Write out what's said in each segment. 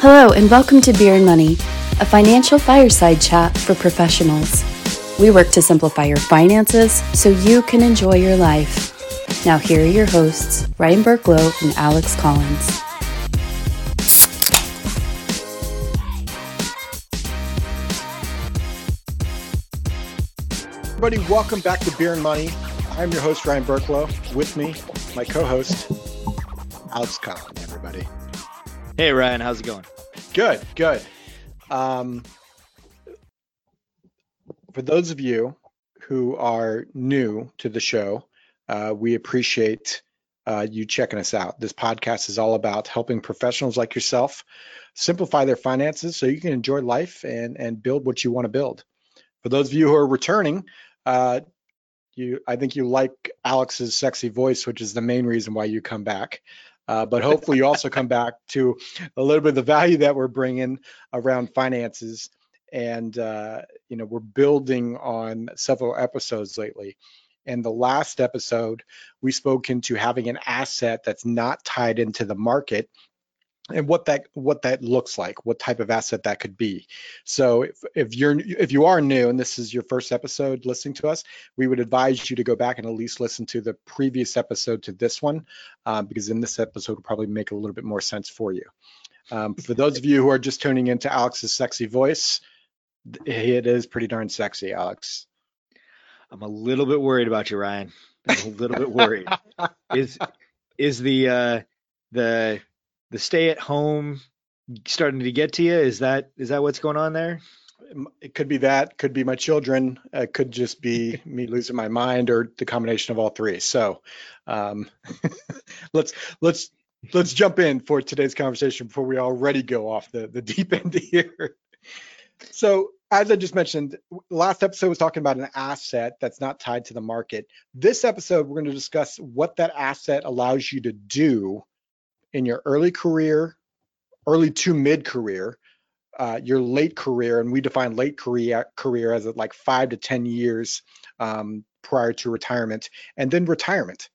Hello, and welcome to Beer and Money, a financial fireside chat for professionals. We work to simplify your finances so you can enjoy your life. Now, here are your hosts, Ryan Burklo and Alex Collins. Everybody, welcome back to Beer and Money. I'm your host, Ryan Burklo. With me, my co host, Alex Collins, everybody. Hey, Ryan, how's it going? Good, good. Um, for those of you who are new to the show, uh, we appreciate uh, you checking us out. This podcast is all about helping professionals like yourself simplify their finances so you can enjoy life and, and build what you want to build. For those of you who are returning, uh, you, I think you like Alex's sexy voice, which is the main reason why you come back. Uh, but hopefully you also come back to a little bit of the value that we're bringing around finances. And, uh, you know, we're building on several episodes lately. And the last episode, we spoke into having an asset that's not tied into the market and what that what that looks like what type of asset that could be. So if, if you're if you are new and this is your first episode listening to us we would advise you to go back and at least listen to the previous episode to this one um, because in this episode will probably make a little bit more sense for you. Um, for those of you who are just tuning into alex's sexy voice it is pretty darn sexy alex. I'm a little bit worried about you ryan. I'm a little bit worried. Is is the uh the the stay at home starting to get to you? Is that is that what's going on there? It could be that, could be my children, it could just be me losing my mind, or the combination of all three. So, um, let's let's let's jump in for today's conversation before we already go off the the deep end here. So, as I just mentioned, last episode was talking about an asset that's not tied to the market. This episode, we're going to discuss what that asset allows you to do in your early career, early to mid career, uh, your late career, and we define late career career as like five to ten years um, prior to retirement, and then retirement.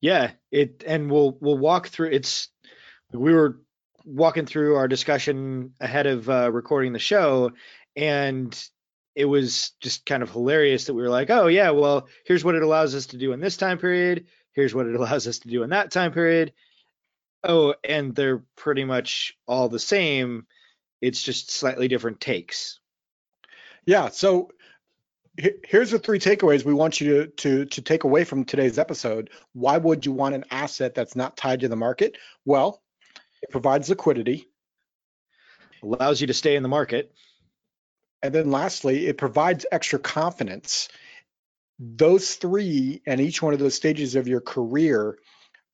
Yeah, it and we'll we'll walk through. It's we were walking through our discussion ahead of uh, recording the show, and it was just kind of hilarious that we were like, oh yeah, well here's what it allows us to do in this time period. Here's what it allows us to do in that time period Oh, and they're pretty much all the same. It's just slightly different takes. Yeah. So here's the three takeaways we want you to, to to take away from today's episode. Why would you want an asset that's not tied to the market? Well, it provides liquidity, allows you to stay in the market, and then lastly, it provides extra confidence. Those three and each one of those stages of your career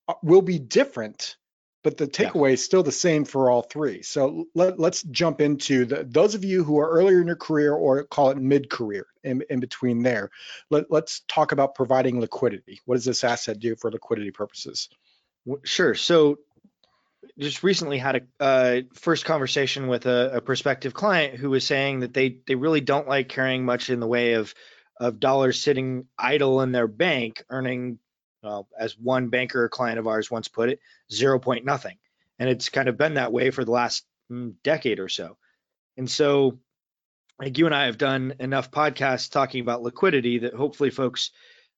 uh, will be different but the takeaway yeah. is still the same for all three. So let, us jump into the, those of you who are earlier in your career or call it mid-career in, in between there. Let, let's talk about providing liquidity. What does this asset do for liquidity purposes? Sure. So just recently had a uh, first conversation with a, a, prospective client who was saying that they they really don't like carrying much in the way of of dollars sitting idle in their bank, earning well, as one banker client of ours once put it, zero point nothing. And it's kind of been that way for the last mm, decade or so. And so, like you and I have done enough podcasts talking about liquidity that hopefully folks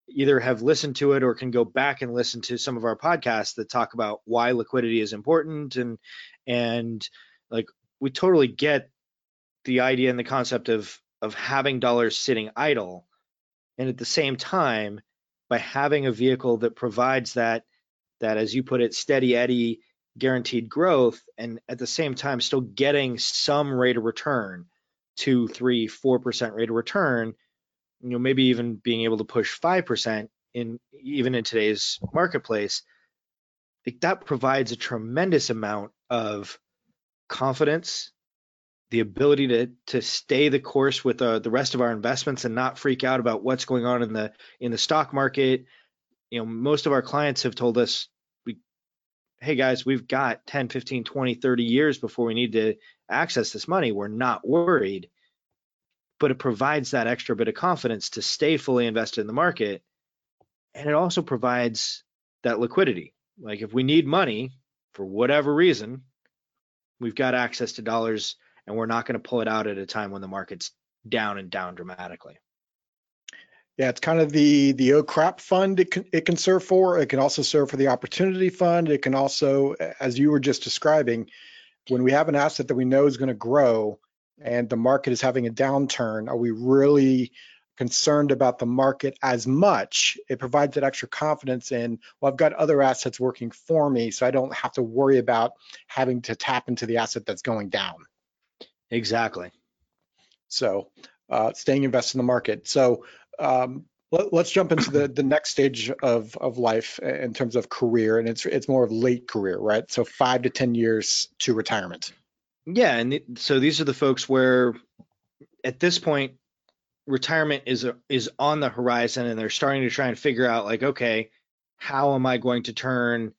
either have listened to it or can go back and listen to some of our podcasts that talk about why liquidity is important and and like we totally get the idea and the concept of of having dollars sitting idle and at the same time by having a vehicle that provides that that as you put it steady eddy guaranteed growth and at the same time still getting some rate of return two three four percent rate of return you know maybe even being able to push five percent in even in today's marketplace that provides a tremendous amount of confidence the ability to to stay the course with uh, the rest of our investments and not freak out about what's going on in the in the stock market. You know most of our clients have told us we hey guys we've got 10 15 20 30 years before we need to access this money. We're not worried. But it provides that extra bit of confidence to stay fully invested in the market. And it also provides that liquidity. Like if we need money for whatever reason We've got access to dollars and we're not going to pull it out at a time when the market's down and down dramatically. Yeah, it's kind of the the oh crap fund it can it can serve for. It can also serve for the opportunity fund. It can also, as you were just describing, when we have an asset that we know is going to grow and the market is having a downturn, are we really concerned about the market as much? It provides that extra confidence in, well, I've got other assets working for me, so I don't have to worry about having to tap into the asset that's going down. Exactly. So uh, staying invested in the market. So um, let, us jump into the, the next stage of, of life in terms of career, and it's it's more of late career, right? So five to ten years to retirement. Yeah, and so these are the folks where, at this point, retirement is a, is on the horizon, and they're starting to try and figure out like, okay, how am I going to turn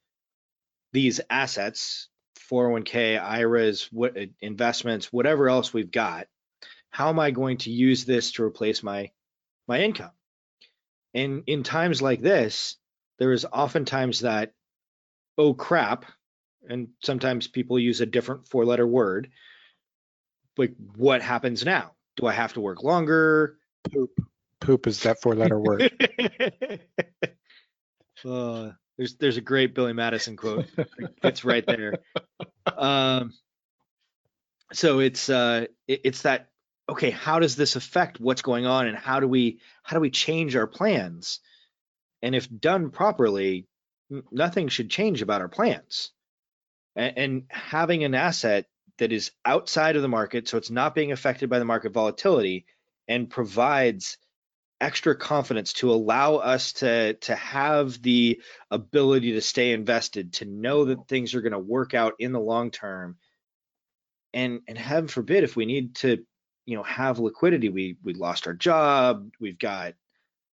these assets, 401k, IRAs, what investments, whatever else we've got, how am I going to use this to replace my my income. And in times like this, there is oftentimes that, oh crap, and sometimes people use a different four letter word. Like, what happens now? Do I have to work longer? Poop. Poop is that four letter word. uh, there's there's a great Billy Madison quote. it's right there. Um, so it's uh, it, it's that okay, how does this affect what's going on and how do we how do we change our plans? And if done properly, nothing should change about our plans. And, and having an asset that is outside of the market, so it's not being affected by the market volatility, and provides extra confidence to allow us to to have the ability to stay invested, to know that things are going to work out in the long term. And and heaven forbid if we need to you know have liquidity we we lost our job we've got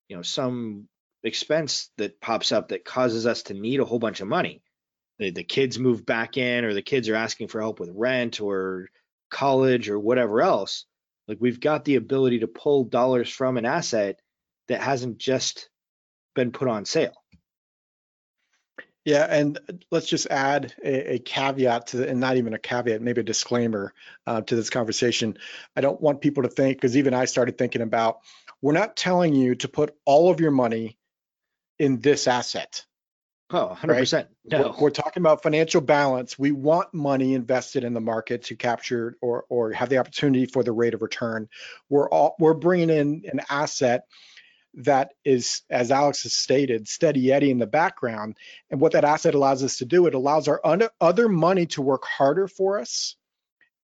you know some expense that pops up that causes us to need a whole bunch of money the, the kids move back in or the kids are asking for help with rent or college or whatever else like we've got the ability to pull dollars from an asset that hasn't just been put on sale yeah, and let's just add a, a caveat to, the, and not even a caveat, maybe a disclaimer uh, to this conversation. I don't want people to think, because even I started thinking about, we're not telling you to put all of your money in this asset. Oh, 100%. Right? No. We're, we're, talking about financial balance. We want money invested in the market to capture or, or have the opportunity for the rate of return. We're all, we're bringing in an asset that is, as Alex has stated, steady Eddie in the background. And what that asset allows us to do, it allows our other money to work harder for us.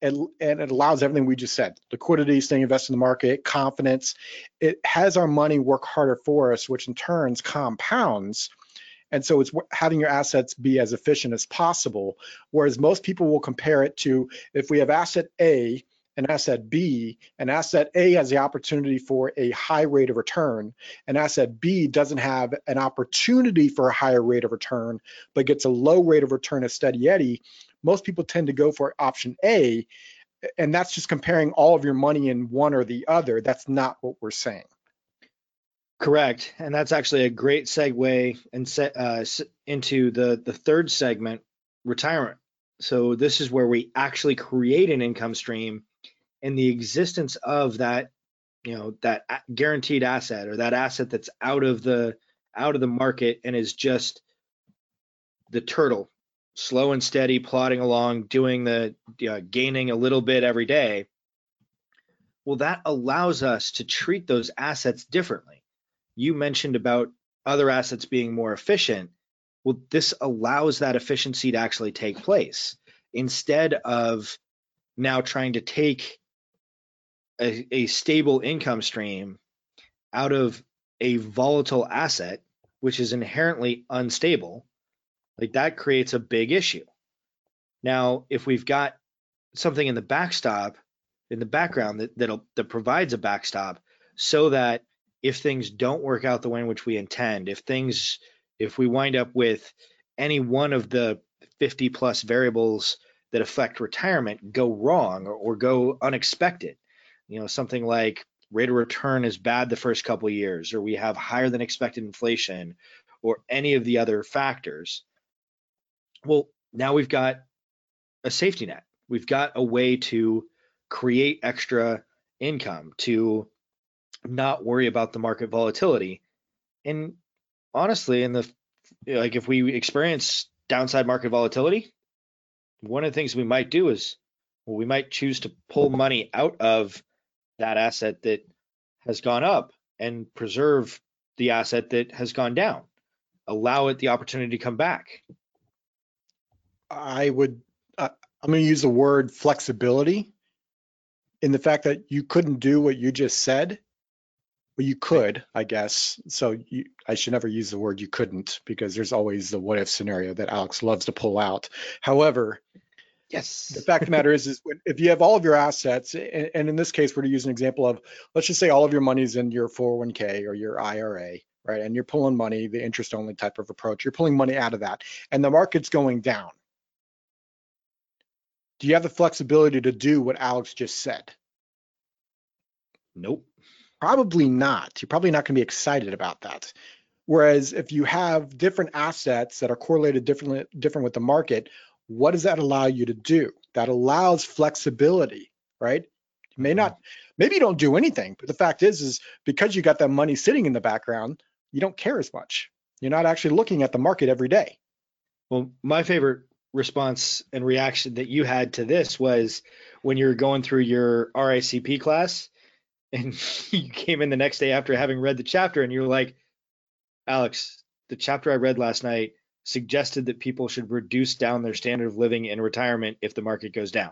And, and it allows everything we just said liquidity, staying invested in the market, confidence. It has our money work harder for us, which in turns compounds. And so it's having your assets be as efficient as possible. Whereas most people will compare it to if we have asset A and asset B, and asset A has the opportunity for a high rate of return, and asset B doesn't have an opportunity for a higher rate of return, but gets a low rate of return as steady Eddie, most people tend to go for option A, and that's just comparing all of your money in one or the other. That's not what we're saying. Correct, and that's actually a great segue and set, uh, into the the third segment, retirement. So this is where we actually create an income stream and the existence of that you know that guaranteed asset or that asset that's out of the out of the market and is just the turtle slow and steady plodding along doing the uh, gaining a little bit every day. Well that allows us to treat those assets differently you mentioned about other assets being more efficient well this allows that efficiency to actually take place instead of now trying to take a, a stable income stream out of a volatile asset, which is inherently unstable, like that creates a big issue. Now, if we've got something in the backstop, in the background that that'll, that provides a backstop, so that if things don't work out the way in which we intend, if things, if we wind up with any one of the 50 plus variables that affect retirement go wrong or, or go unexpected, you know something like rate of return is bad the first couple years or we have higher than expected inflation or any of the other factors well now we've got a safety net. We've got a way to create extra income to not worry about the market volatility. And honestly, in the like if we experience downside market volatility, one of the things we might do is well, we might choose to pull money out of that asset that has gone up and preserve the asset that has gone down. Allow it the opportunity to come back. I would, uh, I'm going to use the word flexibility in the fact that you couldn't do what you just said. Well, you could, I guess. So you, I should never use the word you couldn't because there's always the what if scenario that Alex loves to pull out. However, Yes. The fact of the matter is, is if you have all of your assets, and, and in this case, we're to use an example of, let's just say all of your money's in your 401k or your IRA, right? And you're pulling money, the interest only type of approach, you're pulling money out of that, and the market's going down. Do you have the flexibility to do what Alex just said? Nope. Probably not. You're probably not going to be excited about that. Whereas if you have different assets that are correlated differently, different with the market, what does that allow you to do? That allows flexibility, right? You may not, maybe you don't do anything, but the fact is, is because you got that money sitting in the background, you don't care as much. You're not actually looking at the market every day. Well, my favorite response and reaction that you had to this was when you were going through your RICP class and you came in the next day after having read the chapter and you're like, Alex, the chapter I read last night suggested that people should reduce down their standard of living in retirement if the market goes down.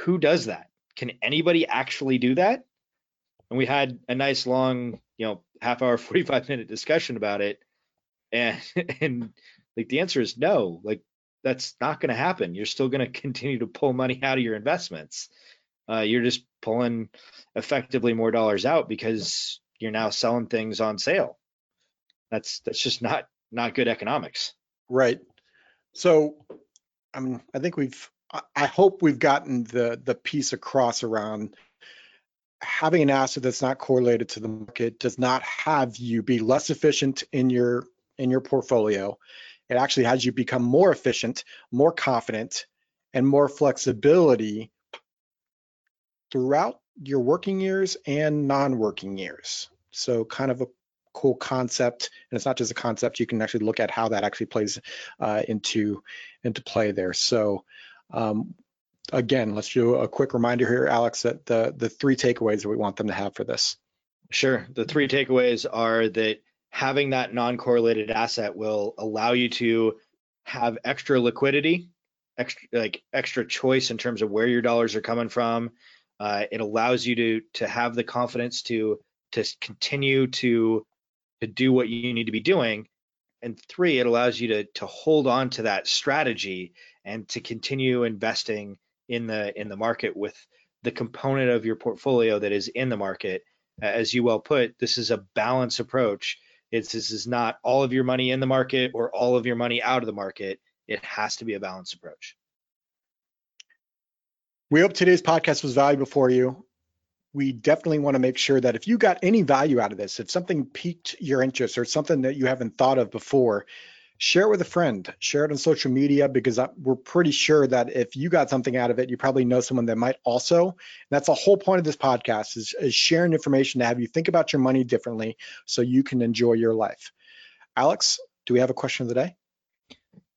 Who does that? Can anybody actually do that? And we had a nice long, you know, half hour, 45 minute discussion about it. And and like the answer is no. Like that's not going to happen. You're still going to continue to pull money out of your investments. Uh, you're just pulling effectively more dollars out because you're now selling things on sale. That's that's just not not good economics. Right. So, I mean, I think we've, I hope we've gotten the the piece across around having an asset that's not correlated to the market does not have you be less efficient in your in your portfolio. It actually has you become more efficient, more confident, and more flexibility throughout your working years and non-working years. So kind of a cool concept, and it's not just a concept. You can actually look at how that actually plays uh, into into play there. So. Um, again, let's do a quick reminder here, Alex, that the the three takeaways that we want them to have for this. Sure. The three takeaways are that having that non-correlated asset will allow you to have extra liquidity, extra like extra choice in terms of where your dollars are coming from. Uh, it allows you to to have the confidence to to continue to to do what you need to be doing. And three, it allows you to to hold on to that strategy and to continue investing in the in the market with the component of your portfolio that is in the market. As you well put, this is a balanced approach. It's this is not all of your money in the market or all of your money out of the market. It has to be a balanced approach. We hope today's podcast was valuable for you we definitely want to make sure that if you got any value out of this, if something piqued your interest or something that you haven't thought of before, share it with a friend, share it on social media because we're pretty sure that if you got something out of it, you probably know someone that might also. And that's the whole point of this podcast is, is sharing information to have you think about your money differently so you can enjoy your life. Alex, do we have a question of the day?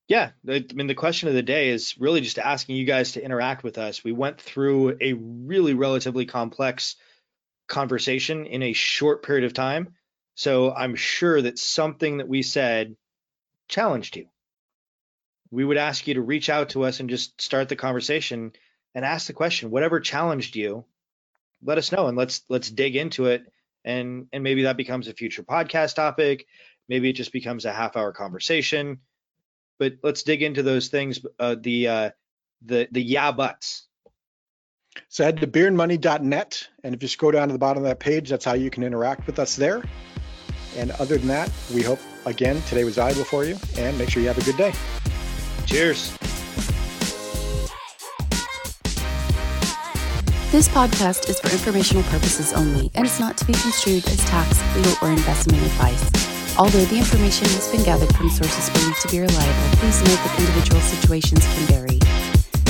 Yeah, I mean, the question of the day is really just asking you guys to interact with us. We went through a really relatively complex conversation in a short period of time. So I'm sure that something that we said challenged you. We would ask you to reach out to us and just start the conversation and ask the question, whatever challenged you, let us know and let's let's dig into it and and maybe that becomes a future podcast topic. Maybe it just becomes a half hour conversation but let's dig into those things. Uh, the uh, the the yeah buts. So head to beerandmoney.net, and if you scroll down to the bottom of that page, that's how you can interact with us there. And other than that, we hope again today was valuable for you, and make sure you have a good day. Cheers. This podcast is for informational purposes only and is not to be construed as tax, legal, or investment advice. Although the information has been gathered from sources believed to be reliable, please note that individual situations can vary.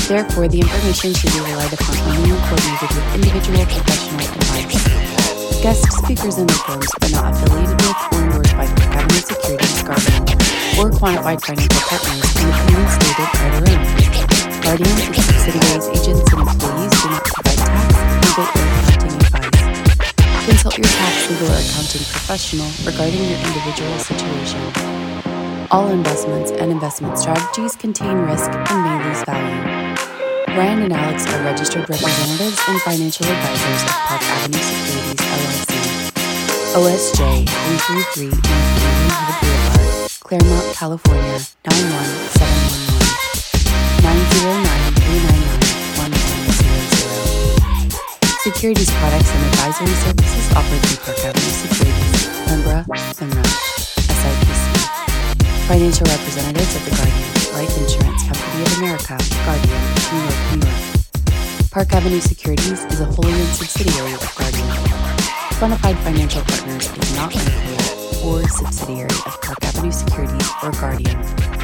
Therefore, the information should be relied upon only when coordinated with individual professional advice. Guest speakers in the firms are not affiliated with or endorsed by Park Avenue Securities Guardian or quantified financial partners, and opinions stated are their own. Guardian, its subsidiaries, agents, and employees do not provide tax, legal, or. Consult your tax, legal, or accounting professional regarding your individual situation. All investments and investment strategies contain risk and may lose value. Ryan and Alex are registered representatives and financial advisors of Park Avenue Securities LLC. OSJ 333 North Boulevard, Claremont, California 91799 Securities products and advisory services offered through Park Avenue Securities, Lembra, FINRA, SIPC. Financial representatives of the Guardian Life Insurance Company of America, Guardian, New York, New York. Park Avenue Securities is a wholly owned subsidiary of Guardian. Quantified Financial Partners is not an affiliate or subsidiary of Park Avenue Securities or Guardian.